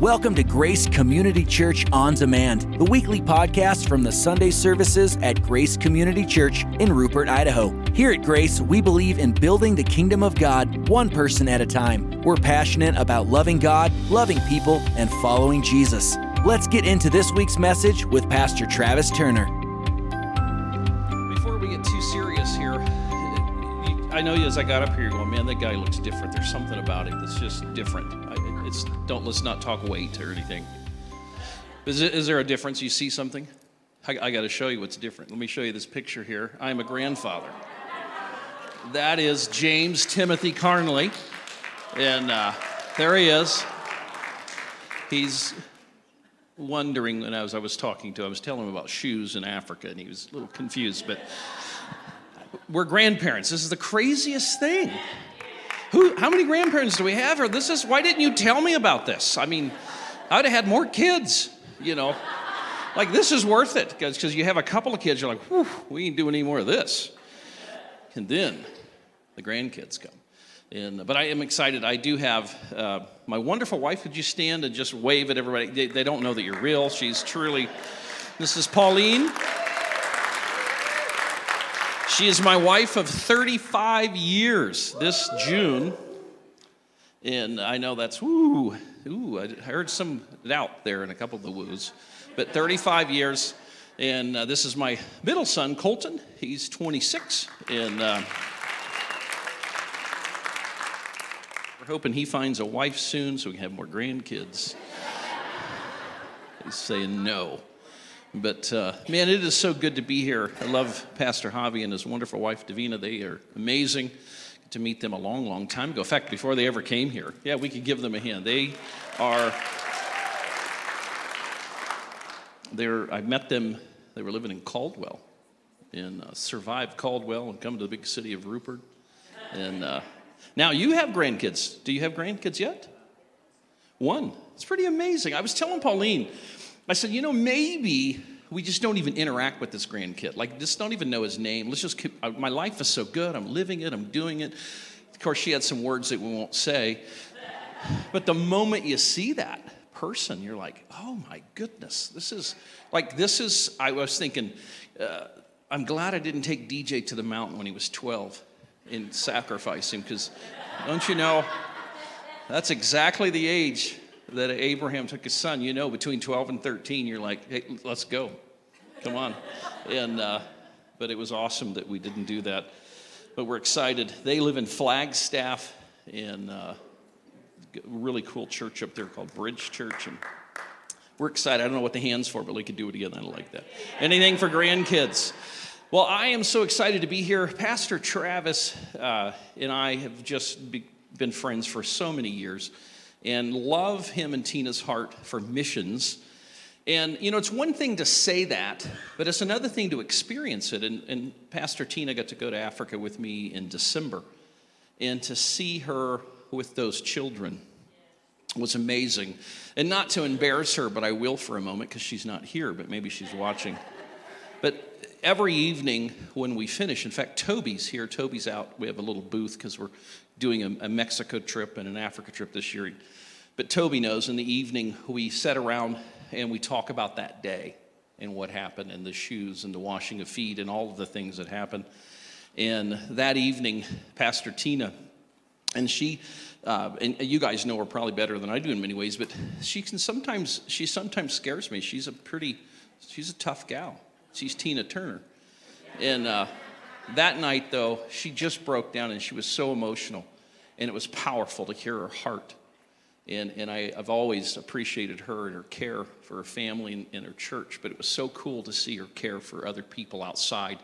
Welcome to Grace Community Church On Demand, the weekly podcast from the Sunday services at Grace Community Church in Rupert, Idaho. Here at Grace, we believe in building the kingdom of God one person at a time. We're passionate about loving God, loving people, and following Jesus. Let's get into this week's message with Pastor Travis Turner. Before we get too serious here, I know you as I got up here, you're going, man, that guy looks different. There's something about him that's just different. It's don't let's not talk weight or anything. Is, it, is there a difference? You see something? I, I got to show you what's different. Let me show you this picture here. I am a grandfather. That is James Timothy Carnley, and uh, there he is. He's wondering when I was I was talking to. Him, I was telling him about shoes in Africa, and he was a little confused. But we're grandparents. This is the craziest thing. Who, how many grandparents do we have here? This is, why didn't you tell me about this? I mean, I would have had more kids, you know. Like, this is worth it because you have a couple of kids, you're like, whew, we ain't doing any more of this. And then the grandkids come. And, but I am excited. I do have uh, my wonderful wife. Could you stand and just wave at everybody? They, they don't know that you're real. She's truly, this is Pauline. She is my wife of 35 years this June. And I know that's woo, ooh, I heard some doubt there in a couple of the woos. But 35 years. And uh, this is my middle son, Colton. He's 26. And uh, we're hoping he finds a wife soon so we can have more grandkids. He's saying no. But uh, man, it is so good to be here. I love Pastor Javi and his wonderful wife, Davina. They are amazing. To meet them a long, long time ago. In fact, before they ever came here. Yeah, we could give them a hand. They are. They're, I met them, they were living in Caldwell, and uh, survived Caldwell and come to the big city of Rupert. And uh, now you have grandkids. Do you have grandkids yet? One. It's pretty amazing. I was telling Pauline, I said, you know, maybe we just don't even interact with this grandkid. Like, just don't even know his name. Let's just keep, uh, my life is so good. I'm living it, I'm doing it. Of course, she had some words that we won't say. But the moment you see that person, you're like, oh my goodness, this is like, this is, I was thinking, uh, I'm glad I didn't take DJ to the mountain when he was 12 and sacrifice him because don't you know, that's exactly the age that Abraham took his son, you know, between 12 and 13, you're like, hey, let's go. Come on. And, uh, but it was awesome that we didn't do that. But we're excited. They live in Flagstaff in uh, a really cool church up there called Bridge Church. And we're excited. I don't know what the hand's for, but we could do it again. I like that. Anything for grandkids. Well, I am so excited to be here. Pastor Travis uh, and I have just be, been friends for so many years and love him and Tina's heart for missions. And, you know, it's one thing to say that, but it's another thing to experience it. And, and Pastor Tina got to go to Africa with me in December, and to see her with those children was amazing. And not to embarrass her, but I will for a moment because she's not here, but maybe she's watching. But every evening when we finish, in fact, Toby's here. Toby's out. We have a little booth because we're doing a, a Mexico trip and an Africa trip this year. But Toby knows in the evening we sit around and we talk about that day and what happened and the shoes and the washing of feet and all of the things that happened. And that evening, Pastor Tina, and she, uh, and you guys know her probably better than I do in many ways, but she can sometimes, she sometimes scares me. She's a pretty, she's a tough gal. She's Tina Turner. And uh, that night, though, she just broke down and she was so emotional. And it was powerful to hear her heart and, and I, have always appreciated her and her care for her family and, and her church, but it was so cool to see her care for other people outside.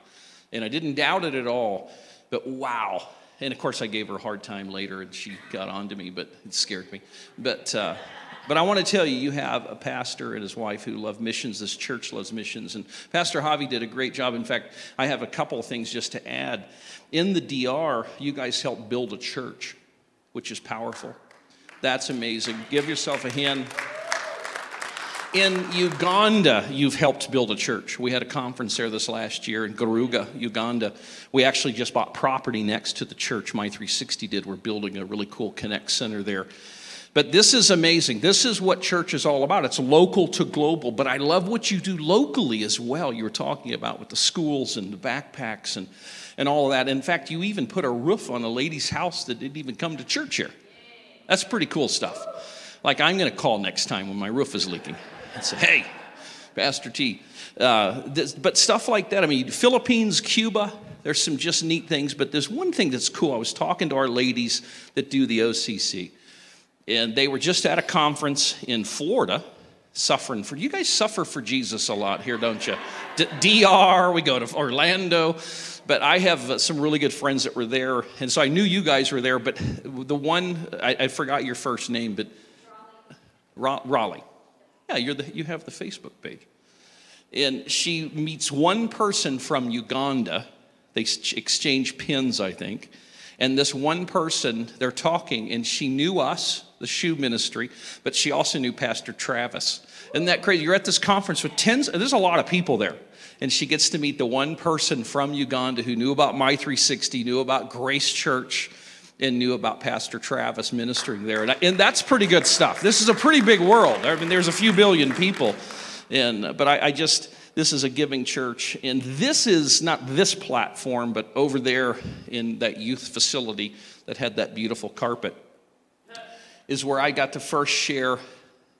And I didn't doubt it at all, but wow. And of course, I gave her a hard time later and she got on to me, but it scared me. But, uh, but I want to tell you, you have a pastor and his wife who love missions. This church loves missions. And Pastor Javi did a great job. In fact, I have a couple of things just to add. In the DR, you guys helped build a church, which is powerful. That's amazing. Give yourself a hand. In Uganda, you've helped build a church. We had a conference there this last year in Garuga, Uganda. We actually just bought property next to the church. My 360 did. We're building a really cool Connect Center there. But this is amazing. This is what church is all about. It's local to global, but I love what you do locally as well. You were talking about with the schools and the backpacks and, and all of that. In fact, you even put a roof on a lady's house that didn't even come to church here. That's pretty cool stuff. Like, I'm going to call next time when my roof is leaking and say, hey, Pastor T. Uh, this, but stuff like that. I mean, Philippines, Cuba, there's some just neat things, but there's one thing that's cool. I was talking to our ladies that do the OCC and they were just at a conference in Florida suffering for you guys suffer for Jesus a lot here don't you? D- DR we go to Orlando but I have uh, some really good friends that were there and so I knew you guys were there but the one I, I forgot your first name but Raleigh. Raleigh. Yeah you're the you have the Facebook page. And she meets one person from Uganda. They exchange pins I think. And this one person they're talking and she knew us the shoe ministry, but she also knew Pastor Travis. Isn't that crazy? You're at this conference with tens, there's a lot of people there. And she gets to meet the one person from Uganda who knew about My 360, knew about Grace Church, and knew about Pastor Travis ministering there. And, and that's pretty good stuff. This is a pretty big world. I mean, there's a few billion people. And, but I, I just, this is a giving church. And this is not this platform, but over there in that youth facility that had that beautiful carpet is where I got to first share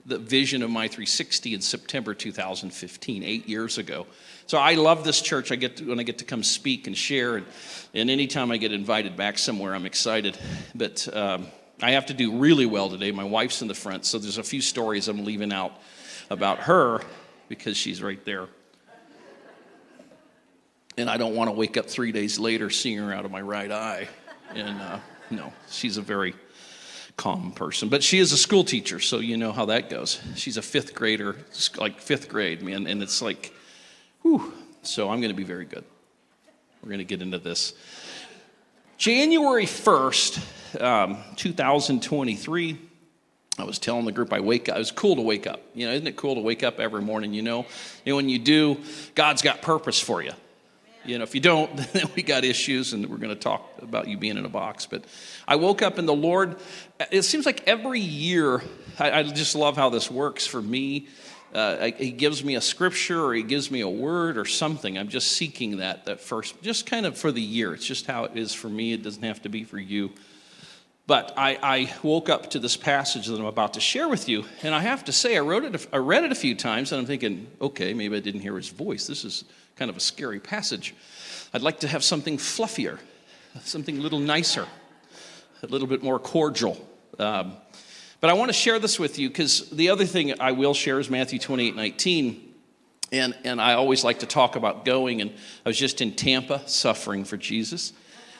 the vision of my 360 in September 2015, eight years ago. So I love this church. I get to, when I get to come speak and share, and, and anytime I get invited back somewhere, I'm excited. But um, I have to do really well today. My wife's in the front, so there's a few stories I'm leaving out about her because she's right there. And I don't want to wake up three days later seeing her out of my right eye. And uh, no, she's a very calm person. But she is a school teacher, so you know how that goes. She's a fifth grader, like fifth grade, man, and it's like, whew. So I'm going to be very good. We're going to get into this. January 1st, um, 2023. I was telling the group I wake up. It was cool to wake up. You know, isn't it cool to wake up every morning? You know, know when you do, God's got purpose for you. You know, if you don't, then we got issues, and we're going to talk about you being in a box. But I woke up, and the Lord, it seems like every year, I, I just love how this works for me. Uh, he gives me a scripture or he gives me a word or something. I'm just seeking that, that first, just kind of for the year. It's just how it is for me. It doesn't have to be for you. But I, I, woke up to this passage that I'm about to share with you, and I have to say, I, wrote it, I read it a few times, and I'm thinking, okay, maybe I didn't hear his voice. This is kind of a scary passage. I'd like to have something fluffier, something a little nicer, a little bit more cordial. Um, but I want to share this with you because the other thing I will share is Matthew 28 19. And, and I always like to talk about going. And I was just in Tampa suffering for Jesus,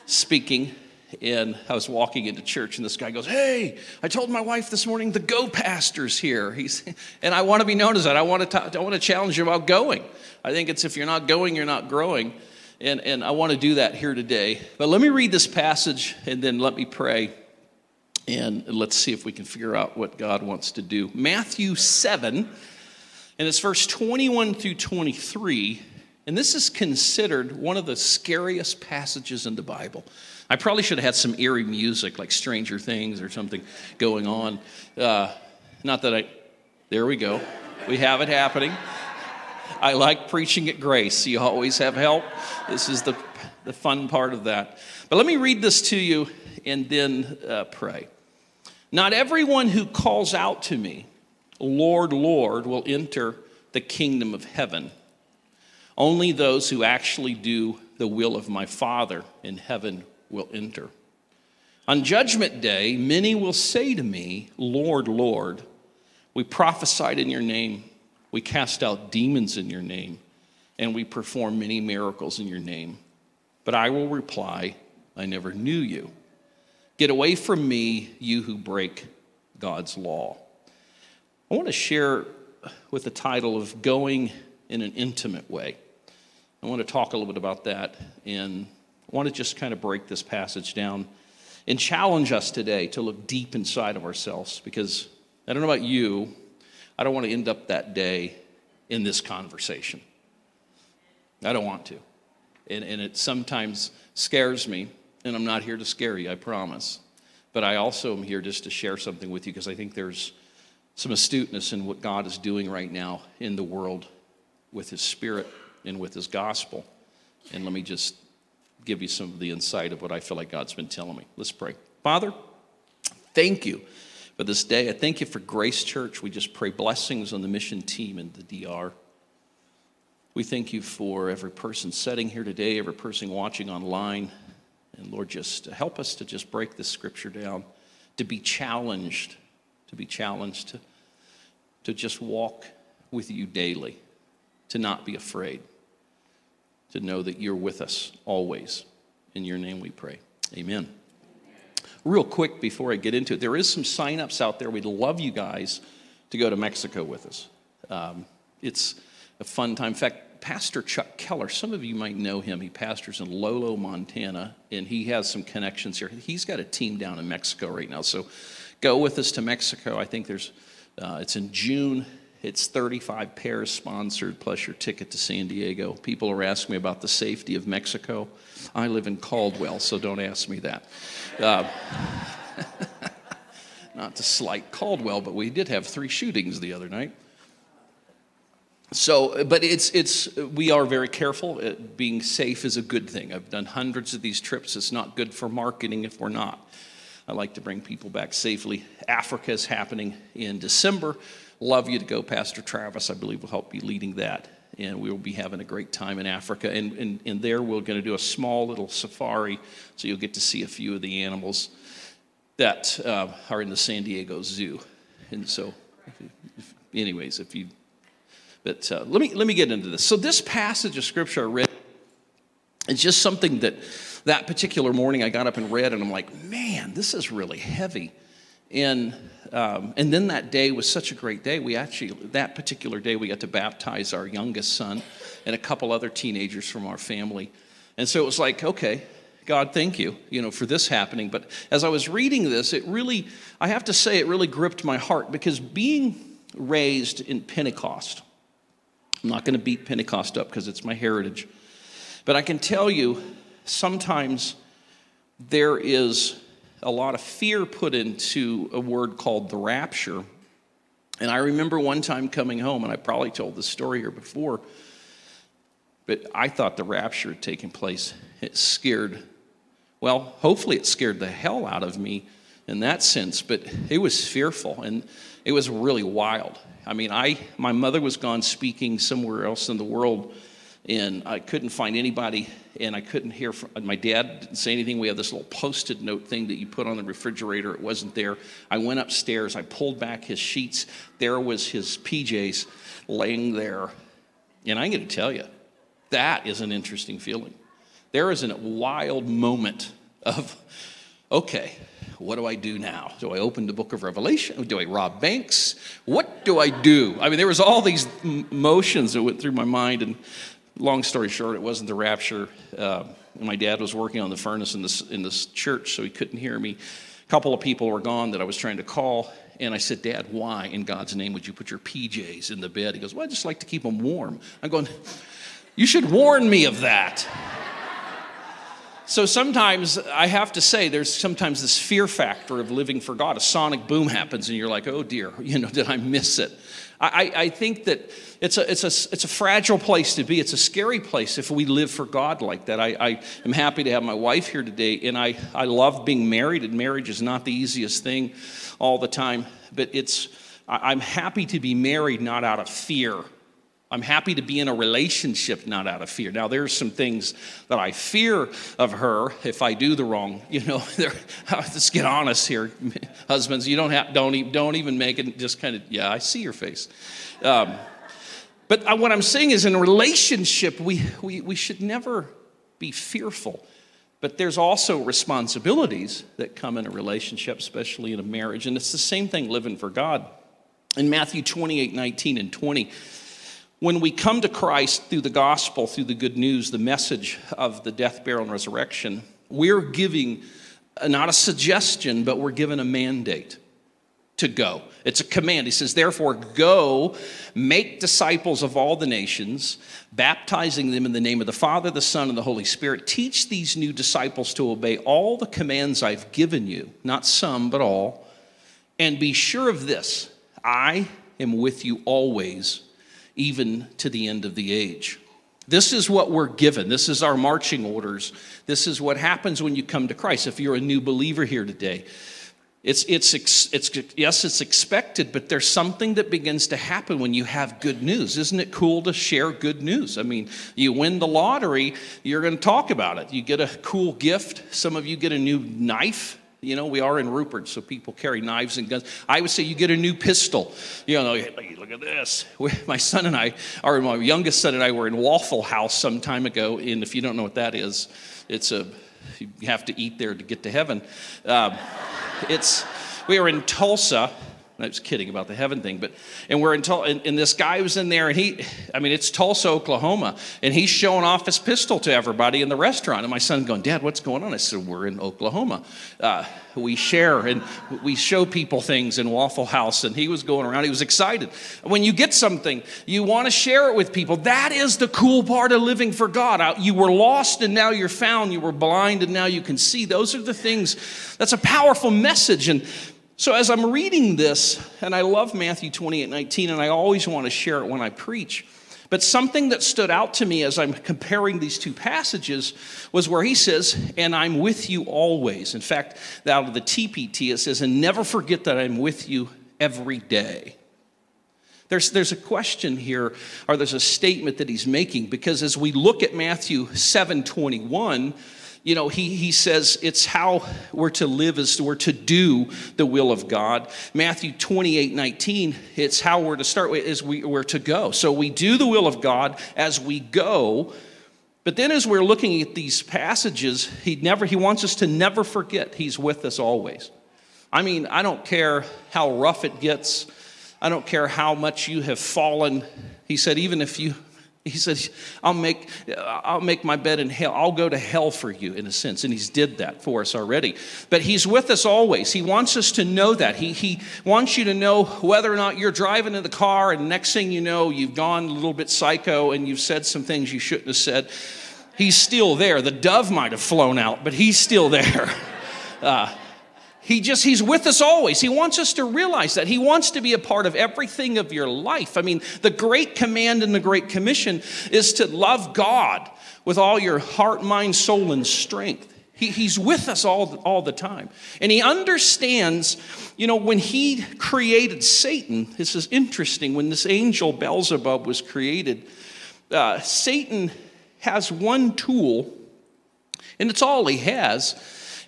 speaking and I was walking into church, and this guy goes, "Hey, I told my wife this morning the Go Pastor's here." He's, and I want to be known as that. I want to, I want to challenge you about going. I think it's if you're not going, you're not growing, and and I want to do that here today. But let me read this passage, and then let me pray, and let's see if we can figure out what God wants to do. Matthew seven, and it's verse 21 through 23, and this is considered one of the scariest passages in the Bible. I probably should have had some eerie music like Stranger Things or something going on. Uh, not that I, there we go. We have it happening. I like preaching at grace. You always have help. This is the, the fun part of that. But let me read this to you and then uh, pray. Not everyone who calls out to me, Lord, Lord, will enter the kingdom of heaven. Only those who actually do the will of my Father in heaven will enter. On judgment day, many will say to me, Lord, Lord, we prophesied in your name, we cast out demons in your name, and we performed many miracles in your name. But I will reply, I never knew you. Get away from me, you who break God's law. I want to share with the title of Going in an Intimate Way. I want to talk a little bit about that in I want to just kind of break this passage down and challenge us today to look deep inside of ourselves because I don't know about you, I don't want to end up that day in this conversation. I don't want to. And, and it sometimes scares me, and I'm not here to scare you, I promise. but I also am here just to share something with you because I think there's some astuteness in what God is doing right now in the world with His Spirit and with His gospel. And let me just give you some of the insight of what I feel like God's been telling me. Let's pray. Father, thank you for this day. I thank you for Grace Church. We just pray blessings on the mission team in the DR. We thank you for every person sitting here today, every person watching online. And Lord, just help us to just break this scripture down, to be challenged, to be challenged, to, to just walk with you daily, to not be afraid, to know that you're with us always. In your name we pray. Amen. Real quick before I get into it, there is some signups out there. We'd love you guys to go to Mexico with us. Um, it's a fun time. In fact, Pastor Chuck Keller, some of you might know him. He pastors in Lolo, Montana, and he has some connections here. He's got a team down in Mexico right now. So go with us to Mexico. I think there's, uh, it's in June. It's 35 pairs sponsored, plus your ticket to San Diego. People are asking me about the safety of Mexico. I live in Caldwell, so don't ask me that. Uh, not to slight Caldwell, but we did have three shootings the other night. So, but it's, it's, we are very careful. It, being safe is a good thing. I've done hundreds of these trips. It's not good for marketing if we're not. I like to bring people back safely. Africa is happening in December. Love you to go, Pastor Travis. I believe will help be leading that. And we will be having a great time in Africa. And, and, and there we're going to do a small little safari, so you'll get to see a few of the animals that uh, are in the San Diego Zoo. And so, if, anyways, if you but uh, let, me, let me get into this. So, this passage of scripture I read, it's just something that that particular morning I got up and read, and I'm like, man, this is really heavy. And, um, and then that day was such a great day. We actually, that particular day, we got to baptize our youngest son and a couple other teenagers from our family. And so it was like, okay, God, thank you, you know, for this happening. But as I was reading this, it really, I have to say, it really gripped my heart because being raised in Pentecost, I'm not going to beat Pentecost up because it's my heritage. But I can tell you, sometimes there is a lot of fear put into a word called the rapture. And I remember one time coming home, and I probably told this story here before, but I thought the rapture had taken place. It scared, well, hopefully it scared the hell out of me in that sense, but it was fearful and it was really wild. I mean, I my mother was gone speaking somewhere else in the world, and I couldn't find anybody, and I couldn't hear from my dad. Didn't say anything. We have this little post-it note thing that you put on the refrigerator. It wasn't there. I went upstairs. I pulled back his sheets. There was his PJs laying there, and I'm going to tell you, that is an interesting feeling. There is a wild moment of, okay, what do I do now? Do I open the book of Revelation? Do I rob banks? What do I do? I mean, there was all these motions that went through my mind. And long story short, it wasn't the rapture. Uh, my dad was working on the furnace in this, in this church, so he couldn't hear me. A couple of people were gone that I was trying to call. And I said, Dad, why in God's name would you put your PJs in the bed? He goes, Well, I just like to keep them warm. I'm going, You should warn me of that. So sometimes I have to say, there's sometimes this fear factor of living for God. A sonic boom happens, and you're like, oh dear, you know, did I miss it? I, I think that it's a, it's, a, it's a fragile place to be. It's a scary place if we live for God like that. I, I am happy to have my wife here today, and I, I love being married, and marriage is not the easiest thing all the time, but it's, I'm happy to be married not out of fear I'm happy to be in a relationship, not out of fear. Now, there's some things that I fear of her if I do the wrong. You know, let's get honest here, husbands. You don't have, don't even, don't even make it. Just kind of, yeah, I see your face. Um, but what I'm saying is, in a relationship, we, we we should never be fearful. But there's also responsibilities that come in a relationship, especially in a marriage, and it's the same thing living for God. In Matthew 28, 19 and 20 when we come to Christ through the gospel, through the good news, the message of the death, burial, and resurrection, we're giving uh, not a suggestion, but we're given a mandate. to go. It's a command. He says, Therefore, go, make disciples of all the nations, baptizing them in the name of the Father, the Son, and the Holy Spirit. Teach these new disciples to obey all the commands I've given you, not some, but all. And be sure of this I am with you always, even to the end of the age. This is what we're given. This is our marching orders. This is what happens when you come to Christ. If you're a new believer here today, it's, it's, it's, yes, it's expected, but there's something that begins to happen when you have good news. Isn't it cool to share good news? I mean, you win the lottery, you're going to talk about it. You get a cool gift. Some of you get a new knife. You know, we are in Rupert, so people carry knives and guns. I would say you get a new pistol. You know, look at this. My son and I, or my youngest son and I, were in Waffle House some time ago. And if you don't know what that is, it's a you have to eat there to get to heaven. Um, it's, we were in Tulsa. I was kidding about the heaven thing, but and we're in and, and, this guy was in there, and he, I mean, it's Tulsa, Oklahoma, and he's showing off his pistol to everybody in the restaurant. And my son going, Dad, what's going on? I said, We're in Oklahoma. Uh, we share and we show people things in Waffle House, and he was going around. He was excited. When you get something, you want to share it with people. That is the cool part of living for God. You were lost, and now you're found. You were blind, and now you can see. Those are the things. That's a powerful message, and so, as I'm reading this, and I love Matthew 28 19, and I always want to share it when I preach, but something that stood out to me as I'm comparing these two passages was where he says, And I'm with you always. In fact, out of the TPT, it says, And never forget that I'm with you every day. There's, there's a question here, or there's a statement that he's making, because as we look at Matthew 7 21, you know, he, he says it's how we're to live as we're to do the will of God. Matthew 28 19, it's how we're to start with, is we, we're to go. So we do the will of God as we go. But then as we're looking at these passages, he never he wants us to never forget he's with us always. I mean, I don't care how rough it gets. I don't care how much you have fallen. He said, even if you he says, I'll make, I'll make my bed in hell. I'll go to hell for you, in a sense. And he's did that for us already. But he's with us always. He wants us to know that. He, he wants you to know whether or not you're driving in the car and next thing you know, you've gone a little bit psycho and you've said some things you shouldn't have said. He's still there. The dove might have flown out, but he's still there. Uh, he just, he's with us always. He wants us to realize that. He wants to be a part of everything of your life. I mean, the great command and the great commission is to love God with all your heart, mind, soul, and strength. He, he's with us all, all the time. And he understands, you know, when he created Satan, this is interesting, when this angel Beelzebub was created, uh, Satan has one tool, and it's all he has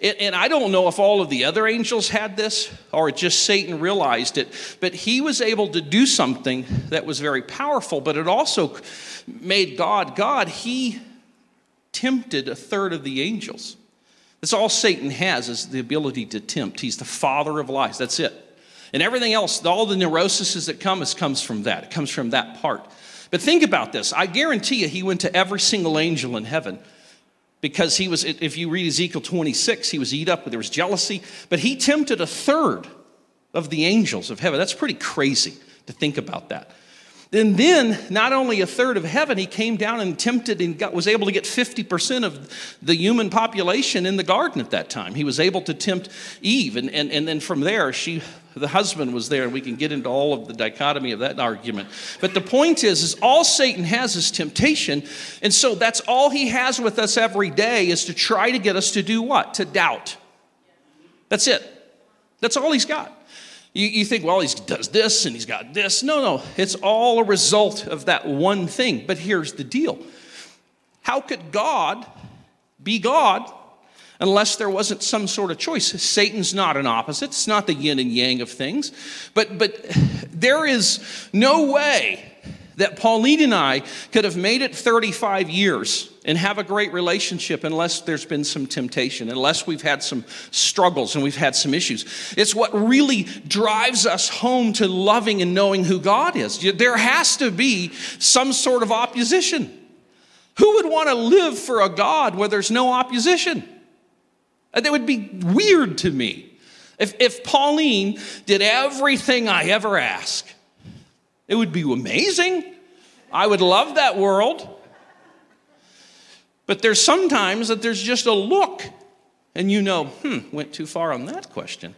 and I don't know if all of the other angels had this or just Satan realized it, but he was able to do something that was very powerful, but it also made God God. He tempted a third of the angels. That's all Satan has is the ability to tempt. He's the father of lies. That's it. And everything else, all the neuroses that come, is, comes from that. It comes from that part. But think about this. I guarantee you, he went to every single angel in heaven because he was, if you read Ezekiel 26, he was eat up, there was jealousy, but he tempted a third of the angels of heaven. That's pretty crazy to think about that. And then, not only a third of heaven, he came down and tempted and got, was able to get 50% of the human population in the garden at that time. He was able to tempt Eve. And, and, and then from there, she, the husband was there, and we can get into all of the dichotomy of that argument. But the point is, is all Satan has is temptation. And so that's all he has with us every day is to try to get us to do what? To doubt. That's it. That's all he's got. You, you think, well, he does this and he's got this. No, no, it's all a result of that one thing. But here's the deal how could God be God unless there wasn't some sort of choice. Satan's not an opposite, it's not the yin and yang of things. But, but there is no way that Pauline and I could have made it 35 years and have a great relationship unless there's been some temptation, unless we've had some struggles and we've had some issues. It's what really drives us home to loving and knowing who God is. There has to be some sort of opposition. Who would want to live for a God where there's no opposition? That would be weird to me. If, if Pauline did everything I ever ask, it would be amazing. I would love that world. But there's sometimes that there's just a look, and you know, hmm, went too far on that question.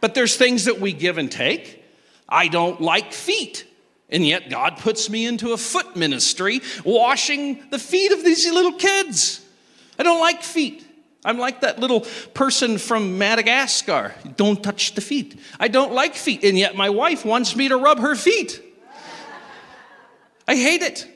But there's things that we give and take. I don't like feet. And yet, God puts me into a foot ministry washing the feet of these little kids. I don't like feet. I'm like that little person from Madagascar. Don't touch the feet. I don't like feet, and yet my wife wants me to rub her feet. I hate it.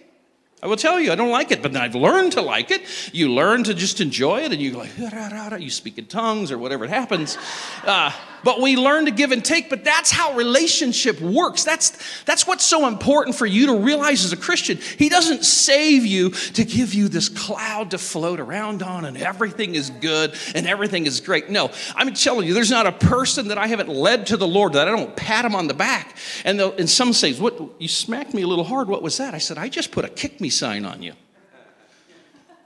I will tell you, I don't like it, but I've learned to like it. You learn to just enjoy it, and you go like, you speak in tongues or whatever it happens. Uh, but we learn to give and take, but that's how relationship works. That's, that's what's so important for you to realize as a Christian. He doesn't save you to give you this cloud to float around on, and everything is good and everything is great. No, I'm telling you, there's not a person that I haven't led to the Lord that I don't pat him on the back. And, and some say, what, You smacked me a little hard. What was that? I said, I just put a kick me sign on you.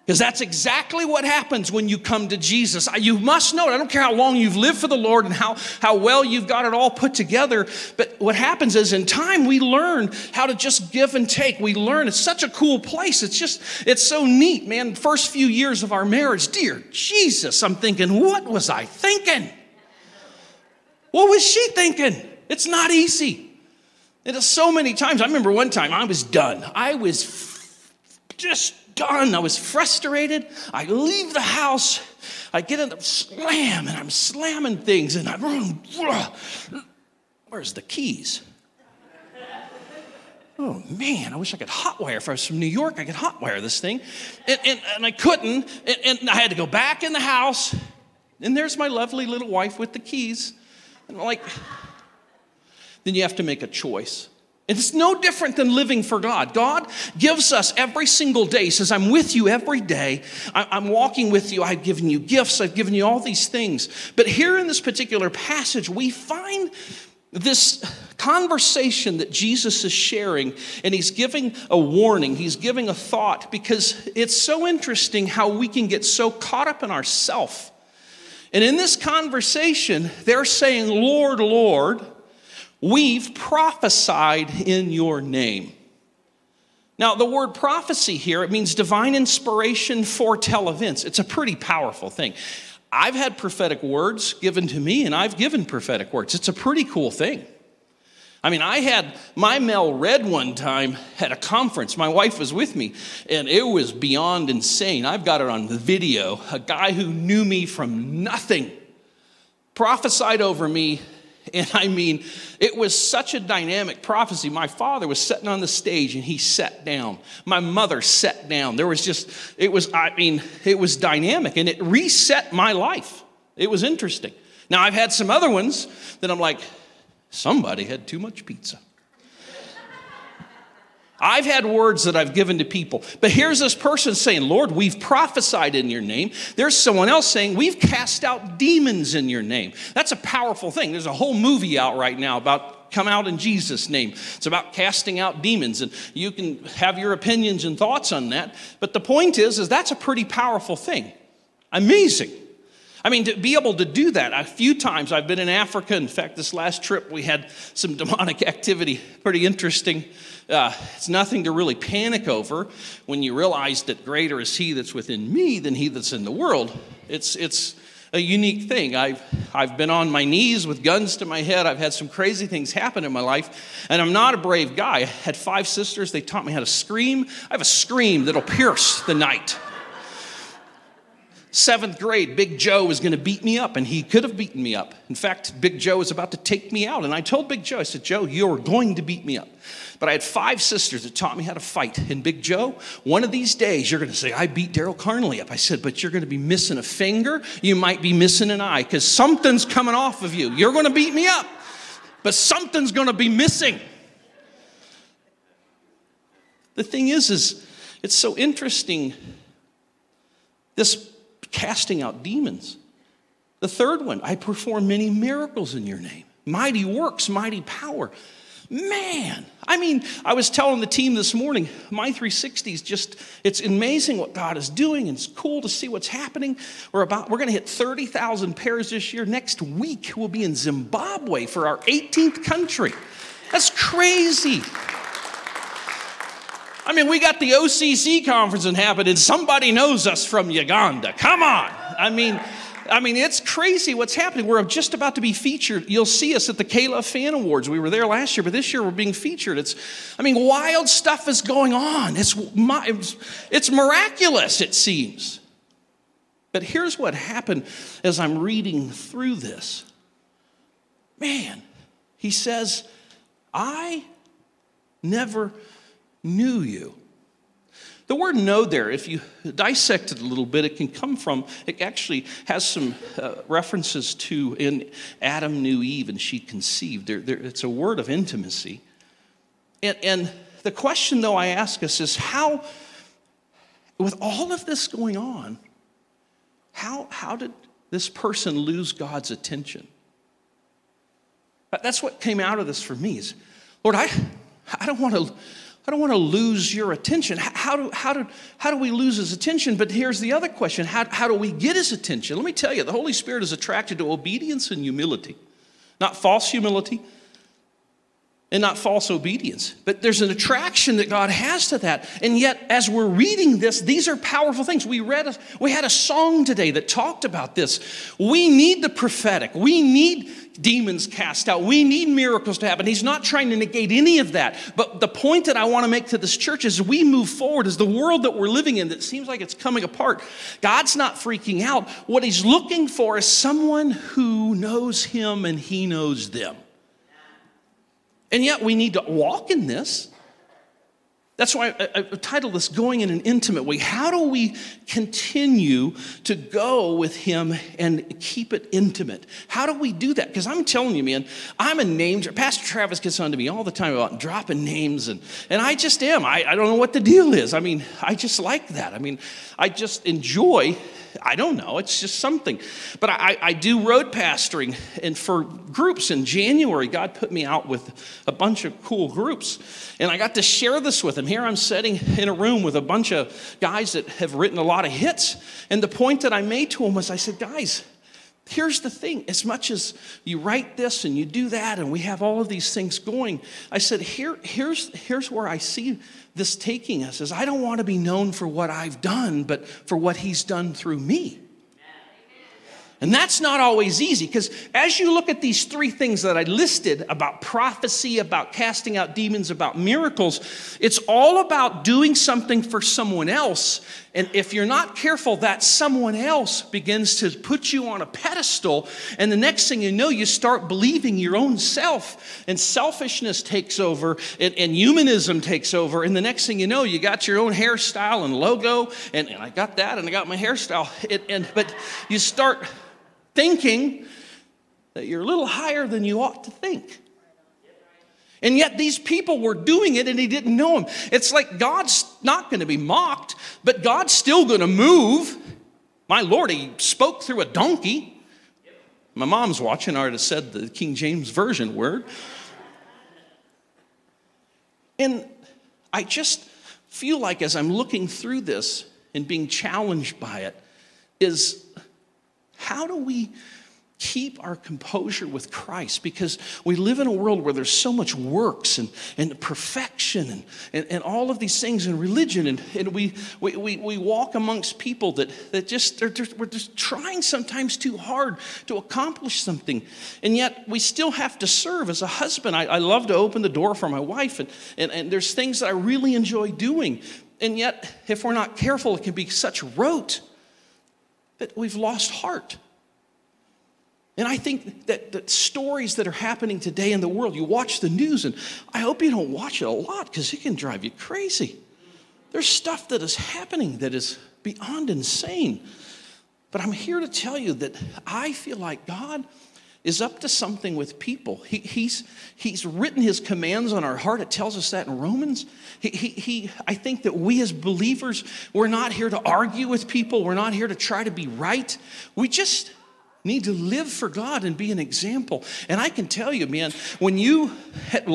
Because that's exactly what happens when you come to Jesus. You must know it. I don't care how long you've lived for the Lord and how, how well you've got it all put together. But what happens is in time we learn how to just give and take. We learn. It's such a cool place. It's just, it's so neat, man. First few years of our marriage, dear Jesus, I'm thinking, what was I thinking? What was she thinking? It's not easy. It is so many times. I remember one time I was done. I was just done. I was frustrated. I leave the house. I get in the slam and I'm slamming things and I'm, where's the keys? Oh man, I wish I could hotwire. If I was from New York, I could hotwire this thing. And, and, and I couldn't. And, and I had to go back in the house. And there's my lovely little wife with the keys. And I'm like, then you have to make a choice. It's no different than living for God. God gives us every single day. Says, I'm with you every day. I'm walking with you. I've given you gifts. I've given you all these things. But here in this particular passage, we find this conversation that Jesus is sharing, and he's giving a warning, he's giving a thought, because it's so interesting how we can get so caught up in ourself. And in this conversation, they're saying, Lord, Lord. We've prophesied in your name. Now, the word prophecy here, it means divine inspiration, foretell events. It's a pretty powerful thing. I've had prophetic words given to me, and I've given prophetic words. It's a pretty cool thing. I mean, I had my Mel read one time at a conference. My wife was with me, and it was beyond insane. I've got it on video. A guy who knew me from nothing prophesied over me and I mean, it was such a dynamic prophecy. My father was sitting on the stage and he sat down. My mother sat down. There was just, it was, I mean, it was dynamic and it reset my life. It was interesting. Now, I've had some other ones that I'm like, somebody had too much pizza. I've had words that I've given to people, but here's this person saying, Lord, we've prophesied in your name. There's someone else saying, We've cast out demons in your name. That's a powerful thing. There's a whole movie out right now about come out in Jesus' name. It's about casting out demons, and you can have your opinions and thoughts on that. But the point is, is that's a pretty powerful thing. Amazing. I mean, to be able to do that, a few times I've been in Africa. In fact, this last trip we had some demonic activity, pretty interesting. Uh, it's nothing to really panic over when you realize that greater is He that's within me than He that's in the world. It's, it's a unique thing. I've, I've been on my knees with guns to my head. I've had some crazy things happen in my life, and I'm not a brave guy. I had five sisters. They taught me how to scream. I have a scream that'll pierce the night. Seventh grade, Big Joe was going to beat me up, and he could have beaten me up. In fact, Big Joe was about to take me out, and I told Big Joe, I said, Joe, you're going to beat me up. But I had five sisters that taught me how to fight. And Big Joe, one of these days, you're going to say, I beat Darryl Carnley up. I said, but you're going to be missing a finger. You might be missing an eye because something's coming off of you. You're going to beat me up, but something's going to be missing. The thing is, is it's so interesting. This casting out demons. The third one, I perform many miracles in your name. Mighty works, mighty power. man, I mean, I was telling the team this morning, my 360 is just, it's amazing what God is doing, and it's cool to see what's happening. We're about, we're gonna hit 30,000 pairs this year. Next week, we'll be in Zimbabwe for our 18th country. That's crazy. I mean, we got the OCC conference and happening. Somebody knows us from Uganda. Come on. I mean, I mean, it's crazy what's happening. We're just about to be featured. You'll see us at the K-LOVE Fan Awards. We were there last year, but this year we're being featured. It's, I mean, wild stuff is going on. It's, it's miraculous, it seems. But here's what happened as I'm reading through this. Man, he says, I never knew you. The word know there, if you dissect it a little bit, it can come from, it actually has some uh, references to in Adam knew Eve and she conceived. There, there, it's a word of intimacy. And, and the question, though, I ask us is how, with all of this going on, how, how did this person lose God's attention? That's what came out of this for me is, Lord, I, I don't want to I don't want to lose your attention. How do, how, do, how do we lose his attention? But here's the other question how, how do we get his attention? Let me tell you, the Holy Spirit is attracted to obedience and humility, not false humility, and not false obedience. But there's an attraction that God has to that. And yet, as we're reading this, these are powerful things. We read, a, we had a song today that talked about this. We need the prophetic. We need demons cast out. We need miracles to happen. He's not trying to negate any of that. But the point that I want to make to this church is we move forward as the world that we're living in that seems like it's coming apart. God's not freaking out. What he's looking for is someone who knows him and he knows them. And yet we need to walk in this. That's why I, I titled this Going in an Intimate Way. How do we continue to go with Him and keep it intimate? How do we do that? Because I'm telling you, man, I'm a name. Pastor Travis gets on to me all the time about dropping names, and, and I just am. I, I don't know what the deal is. I mean, I just like that. I mean, I just enjoy I don't know. It's just something. But I, I do road pastoring, and for groups in January, God put me out with a bunch of cool groups. And I got to share this with them. Here I'm sitting in a room with a bunch of guys that have written a lot of hits. And the point that I made to them was I said, guys, Here's the thing as much as you write this and you do that, and we have all of these things going, I said, Here, here's, here's where I see this taking us is I don't want to be known for what I've done, but for what he's done through me. And that's not always easy because as you look at these three things that I listed about prophecy, about casting out demons, about miracles, it's all about doing something for someone else. And if you're not careful, that someone else begins to put you on a pedestal. And the next thing you know, you start believing your own self, and selfishness takes over, and, and humanism takes over. And the next thing you know, you got your own hairstyle and logo, and, and I got that, and I got my hairstyle. And, but you start thinking that you're a little higher than you ought to think. And yet these people were doing it and he didn't know them. It's like God's not going to be mocked, but God's still going to move. My Lord, he spoke through a donkey. My mom's watching, I already said the King James Version word. And I just feel like as I'm looking through this and being challenged by it, is how do we keep our composure with Christ because we live in a world where there's so much works and, and perfection and, and, and all of these things in religion. And, and we, we, we, we walk amongst people that, that just, they're, they're, we're just trying sometimes too hard to accomplish something. And yet we still have to serve as a husband. I, I love to open the door for my wife, and, and, and there's things that I really enjoy doing. And yet, if we're not careful, it can be such rote that we've lost heart. And I think that, that stories that are happening today in the world, you watch the news, and I hope you don't watch it a lot because it can drive you crazy. There's stuff that is happening that is beyond insane. But I'm here to tell you that I feel like God is up to something with people. He, he's, he's written his commands on our heart. It tells us that in Romans. He, he, he, I think that we as believers, we're not here to argue with people, we're not here to try to be right. We just need to live for God and be an example. And I can tell you, man, when you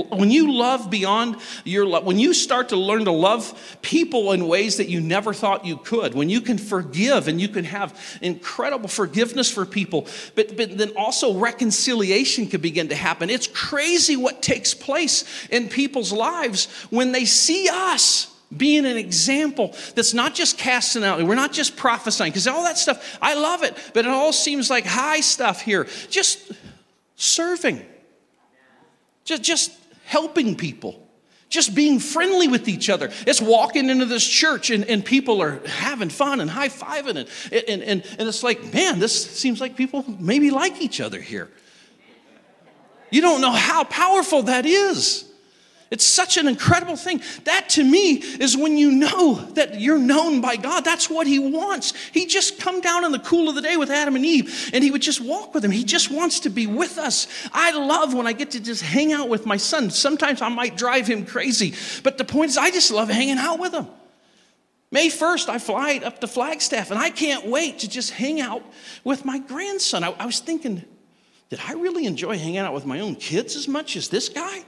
when you love beyond your love, when you start to learn to love people in ways that you never thought you could, when you can forgive and you can have incredible forgiveness for people, but, but then also reconciliation can begin to happen. It's crazy what takes place in people's lives when they see us being an example that's not just casting out, we're not just prophesying, because all that stuff, I love it, but it all seems like high stuff here. Just serving, just, just helping people, just being friendly with each other. It's walking into this church and, and people are having fun and high fiving, and, and, and, and it's like, man, this seems like people maybe like each other here. You don't know how powerful that is. It's such an incredible thing. That to me is when you know that you're known by God. That's what He wants. He just come down in the cool of the day with Adam and Eve and He would just walk with them. He just wants to be with us. I love when I get to just hang out with my son. Sometimes I might drive him crazy, but the point is, I just love hanging out with him. May 1st, I fly up to Flagstaff and I can't wait to just hang out with my grandson. I, I was thinking, did I really enjoy hanging out with my own kids as much as this guy?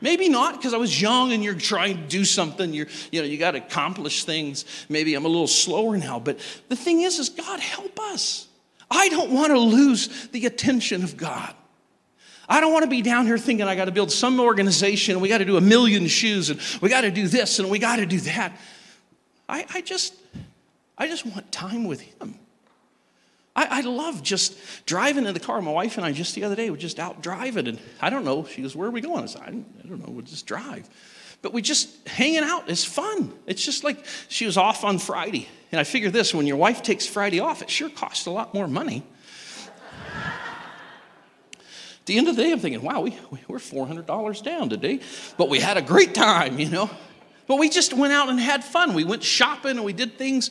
Maybe not because I was young and you're trying to do something. You're, you know, you got to accomplish things. Maybe I'm a little slower now. But the thing is, is God help us. I don't want to lose the attention of God. I don't want to be down here thinking I got to build some organization and we got to do a million shoes and we got to do this and we got to do that. I, I just, I just want time with Him. I, I love just driving in the car. My wife and I just the other day were just out driving, and I don't know. She goes, "Where are we going?" I said, "I don't, know. We'll just drive." But we just hanging out. It's fun. It's just like she was off on Friday, and I figure this: when your wife takes Friday off, it sure costs a lot more money. At the end of the day, I'm thinking, wow, we, we're $400 down today, but we had a great time, you know. But we just went out and had fun. We went shopping and we did things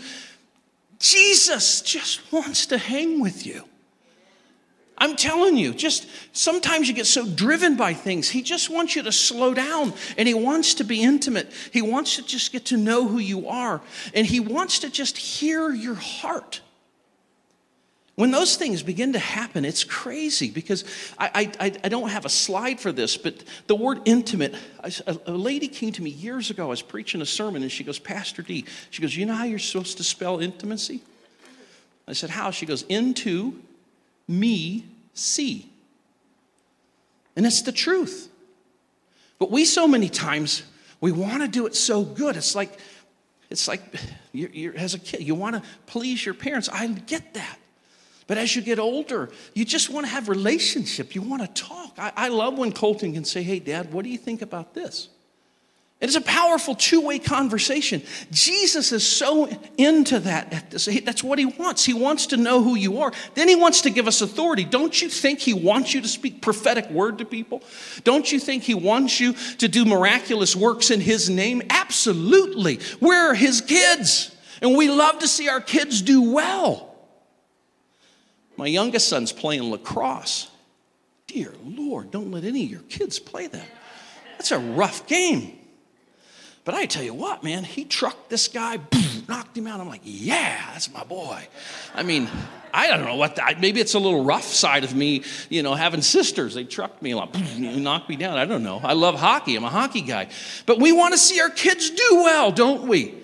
Jesus just wants to hang with you. I'm telling you, just sometimes you get so driven by things. He just wants you to slow down and he wants to be intimate. He wants to just get to know who you are and he wants to just hear your heart. When those things begin to happen, it's crazy because I, I, I don't have a slide for this, but the word intimate, a, a lady came to me years ago. I was preaching a sermon and she goes, Pastor D, she goes, You know how you're supposed to spell intimacy? I said, How? She goes, Into me see. And it's the truth. But we so many times, we want to do it so good. It's like, it's like you're, you're, as a kid, you want to please your parents. I get that. But as you get older, you just want to have relationship. You want to talk. I, I love when Colton can say, hey, Dad, what do you think about this? It's a powerful two way conversation. Jesus is so into that. That's what he wants. He wants to know who you are. Then he wants to give us authority. Don't you think he wants you to speak prophetic word to people? Don't you think he wants you to do miraculous works in his name? Absolutely. We're his kids, and we love to see our kids do well. My youngest son's playing lacrosse. Dear Lord, don't let any of your kids play that. That's a rough game. But I tell you what, man, he trucked this guy, knocked him out. I'm like, yeah, that's my boy. I mean, I don't know what that, maybe it's a little rough side of me, you know, having sisters. They trucked me a lot, knocked me down. I don't know. I love hockey. I'm a hockey guy. But we want to see our kids do well, don't we?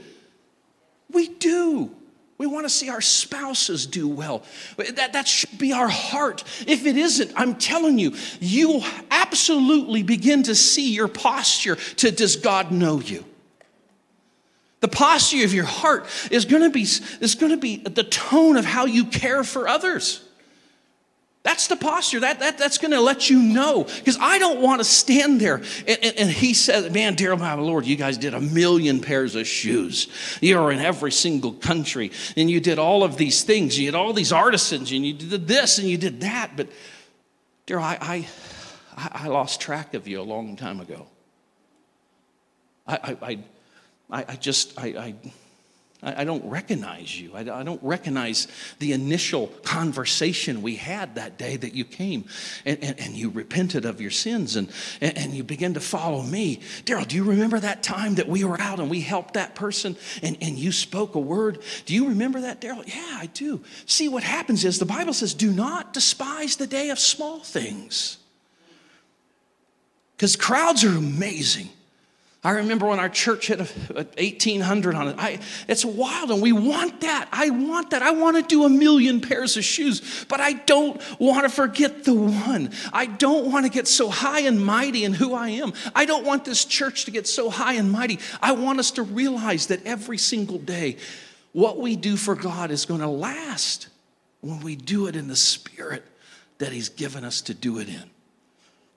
We do. We want to see our spouses do well. That, that should be our heart. If it isn't, I'm telling you, you absolutely begin to see your posture to does God know you? The posture of your heart is going to be, is going to be the tone of how you care for others. That's the posture. That, that, that's going to let you know. Because I don't want to stand there. And, and, and he said, Man, dear my Lord, you guys did a million pairs of shoes. You were in every single country. And you did all of these things. You had all these artisans. And you did this and you did that. But, dear, I, I, I lost track of you a long time ago. I, I, I, I just, I, I, I, don't recognize you. I, don't recognize the initial conversation we had that day that you came and, and, and you repented of your sins and, and, you began to follow me. Darryl, do you remember that time that we were out and we helped that person and, and you spoke a word? Do you remember that, Darryl? Yeah, I do. See, what happens is the Bible says, do not despise the day of small things. Because crowds are amazing. I remember when our church hit 1,800 on it. I, it's wild, and we want that. I want that. I want to do a million pairs of shoes, but I don't want to forget the one. I don't want to get so high and mighty in who I am. I don't want this church to get so high and mighty. I want us to realize that every single day, what we do for God is going to last when we do it in the spirit that He's given us to do it in.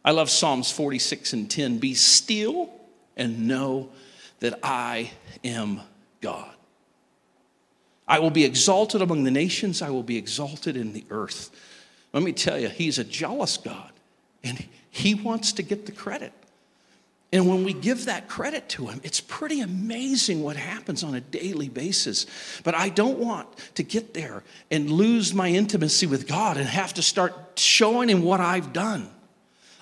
I love Psalms 46 and 10. Be still and know that I am God. I will be exalted among the nations, I will be exalted in the earth. Let me tell you, He's a jealous God, and He wants to get the credit. And when we give that credit to him, it's pretty amazing what happens on a daily basis. But I don't want to get there and lose my intimacy with God and have to start showing him what I've done.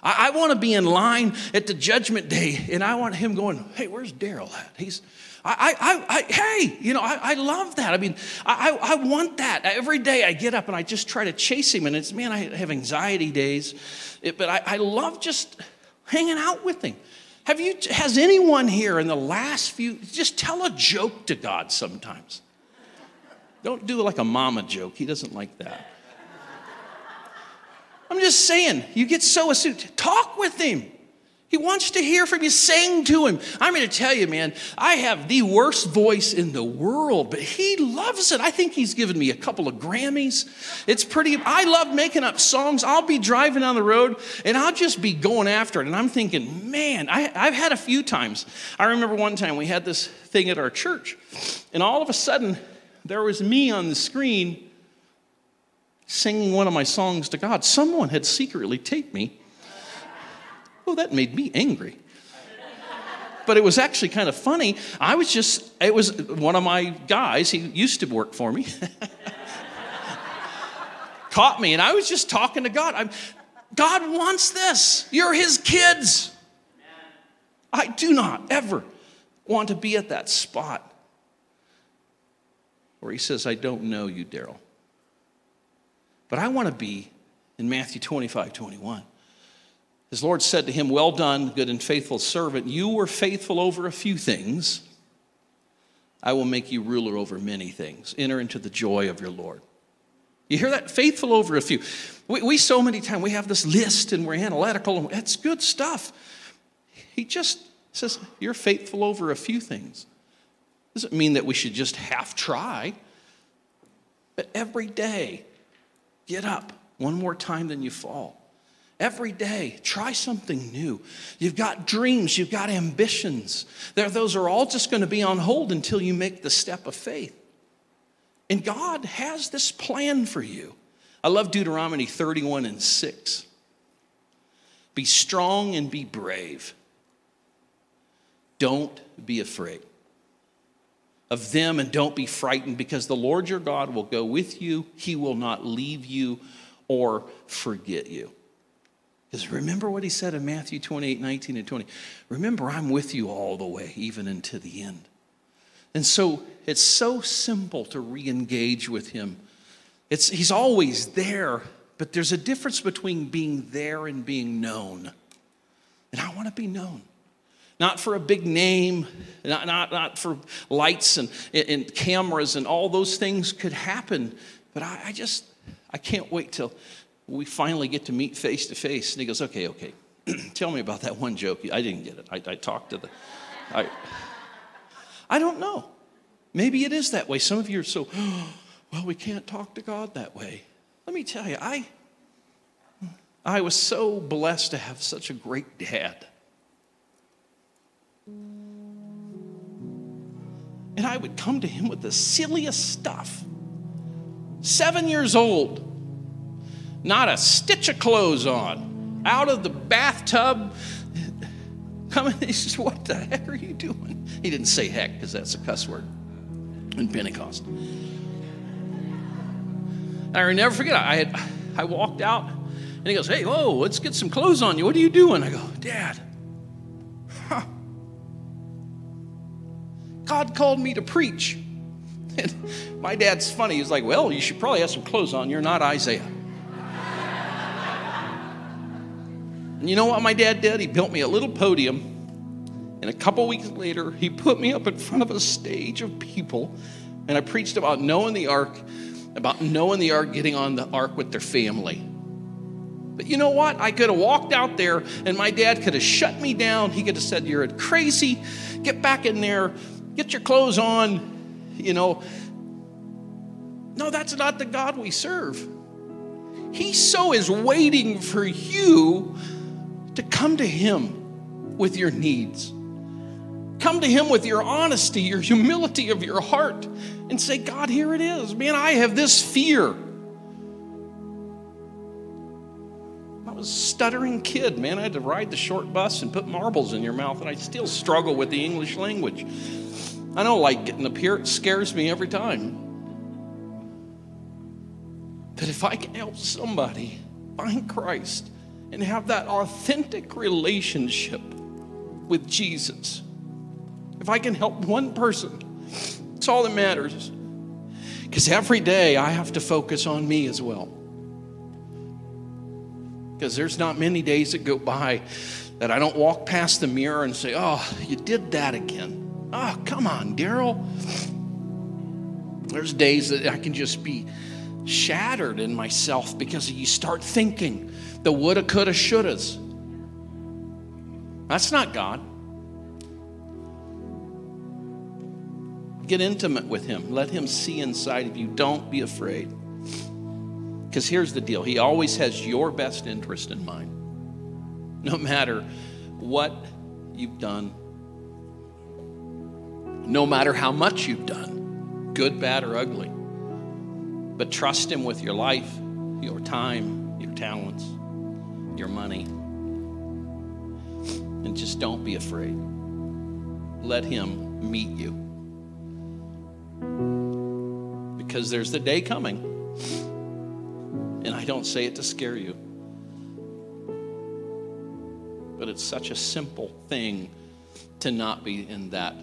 I, I want to be in line at the judgment day, and I want him going, hey, where's Darryl at? He's, I, I, I, hey, you know, I, I love that. I mean, I, I want that. Every day I get up and I just try to chase him, and it's, man, I have anxiety days, it, but I, I love just hanging out with him. Have you, has anyone here in the last few, just tell a joke to God sometimes. Don't do like a mama joke. He doesn't like that. I'm just saying, you get so astute. Talk with him. He wants to hear from you. Sing to him. I'm going to tell you, man, I have the worst voice in the world, but he loves it. I think he's given me a couple of Grammys. It's pretty, I love making up songs. I'll be driving down the road and I'll just be going after it. And I'm thinking, man, I, I've had a few times. I remember one time we had this thing at our church, and all of a sudden, there was me on the screen singing one of my songs to God. Someone had secretly taped me. Oh, that made me angry. But it was actually kind of funny. I was just, it was one of my guys, he used to work for me, caught me, and I was just talking to God. I'm, God wants this. You're his kids. I do not ever want to be at that spot where he says, I don't know you, Darryl. But I want to be in Matthew 25, 21. His Lord said to him, Well done, good and faithful servant. You were faithful over a few things. I will make you ruler over many things. Enter into the joy of your Lord. You hear that? Faithful over a few. We, we so many times, we have this list and we're analytical, and that's good stuff. He just says, You're faithful over a few things. Doesn't mean that we should just half try, but every day Get up one more time than you fall. Every day, try something new. You've got dreams, you've got ambitions. There, those are all just going to be on hold until you make the step of faith. And God has this plan for you. I love Deuteronomy 31 and 6. Be strong and be brave. Don't be afraid of them and don't be frightened because the Lord your God will go with you. He will not leave you or forget you. Because remember what he said in Matthew 28 19 and 20. Remember, I'm with you all the way, even unto the end. And so it's so simple to re engage with him. It's, he's always there, but there's a difference between being there and being known. And I want to be known not for a big name, not, not, not for lights and, and cameras, and all those things could happen. But I, I just, I can't wait till we finally get to meet face to face. And he goes, okay, okay, tell me about that one joke. I didn't get it. I, I talked to the, I, I don't know. Maybe it is that way. Some of you are so, well, we can't talk to God that way. Let me tell you, I, I was so blessed to have such a great dad. And I would come to him with the silliest stuff. Seven years old, not a stitch of clothes on, out of the bathtub. Coming, he says, What the heck are you doing? He didn't say heck because that's a cuss word. in Pentecost. I never forget. I had I walked out, and he goes, "Hey, whoa, let's get some clothes on you. What are you doing?" I go, "Dad, God called me to preach." And my dad's funny. He's like, "Well, you should probably have some clothes on. You're not Isaiah." and you know what my dad did? He built me a little podium. And a couple weeks later, he put me up in front of a stage of people, and I preached about knowing the ark about knowing the ark getting on the ark with their family. But you know what? I could have walked out there and my dad could have shut me down. He could have said, You're crazy. Get back in there. Get your clothes on. You know. No, that's not the God we serve. He so is waiting for you to come to Him with your needs. Come to Him with your honesty, your humility of your heart, and say, God, here it is. Man, I have this fear. I was a stuttering kid, man. I had to ride the short bus and put marbles in your mouth, and I still struggle with the English language. I don't like getting up here, it scares me every time. That if I can help somebody find Christ and have that authentic relationship with Jesus, if I can help one person, it's all that matters. Because every day I have to focus on me as well. Because there's not many days that go by that I don't walk past the mirror and say, Oh, you did that again. Oh, come on, Darryl. There's days that I can just be shattered in myself because you start thinking the woulda, coulda, shouldas. That's not God. Get intimate with Him. Let Him see inside of you. Don't be afraid. Because here's the deal He always has your best interest in mind. No matter what you've done, no matter how much you've done, good, bad, or ugly. But trust Him with your life, your time, your talents, your money. And just don't be afraid. Let Him meet you because there's the day coming. And I don't say it to scare you. But it's such a simple thing to not be in that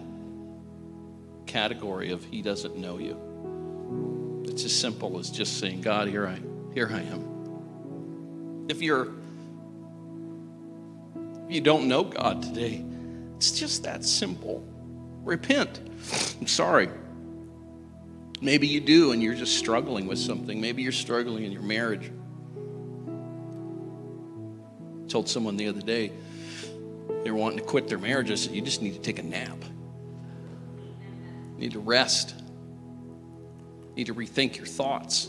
category of he doesn't know you. It's as simple as just saying, God, here I here I am. If you're if you don't know God today, it's just that simple. Repent. I'm sorry. Maybe you do and you're just struggling with something. Maybe you're struggling in your marriage. I told someone the other day they were wanting to quit their marriage. I said, You just need to take a nap. Need to rest. You need to rethink your thoughts.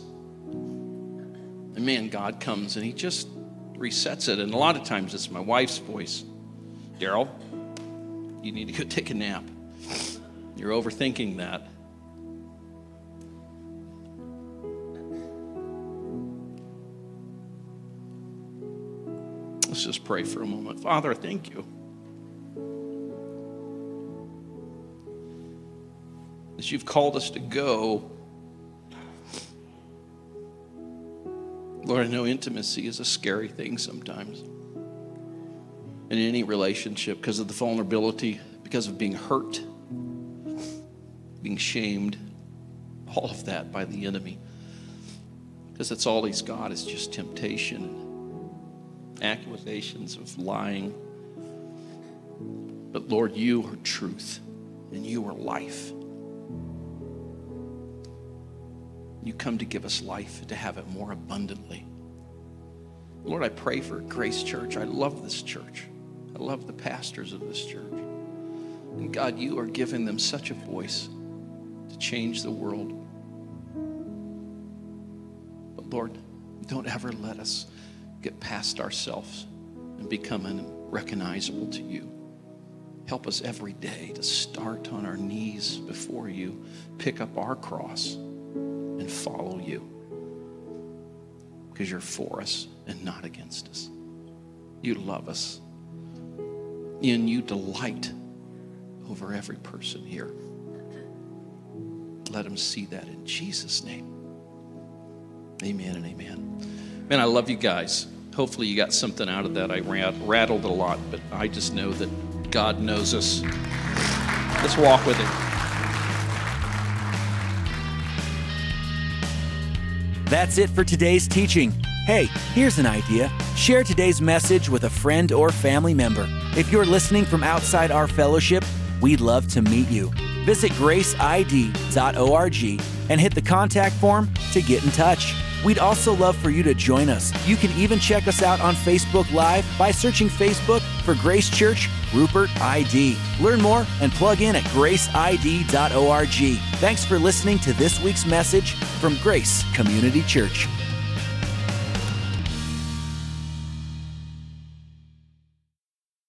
And man, God comes and He just resets it. And a lot of times it's my wife's voice Darryl, you need to go take a nap. You're overthinking that. Let's just pray for a moment. Father, thank you. You've called us to go, Lord, I know intimacy is a scary thing sometimes. In any relationship, because of the vulnerability, because of being hurt, being shamed, all of that by the enemy. Because that's all he's got is just temptation accusations of lying. But Lord, you are truth and you are life. You come to give us life, to have it more abundantly. Lord, I pray for Grace Church. I love this church. I love the pastors of this church. And God, you are giving them such a voice to change the world. But Lord, don't ever let us get past ourselves and become unrecognizable to you. Help us every day to start on our knees before you, pick up our cross, and follow you. Because you're for us and not against us. You love us. And you delight over every person here. let them see that in Jesus' name. Amen and amen. Man, I love you guys. Hopefully, you got something out of that. I rattled a lot, but I just know that God knows us. Let's walk with Him. That's it for today's teaching. Hey, here's an idea. Share today's message with a friend or family member. If you're listening from outside our fellowship, we'd love to meet you. Visit graceid.org and hit the contact form to get in touch. We'd also love for you to join us. You can even check us out on Facebook Live by searching Facebook for Grace Church Rupert ID. Learn more and plug in at graceid.org. Thanks for listening to this week's message from Grace Community Church.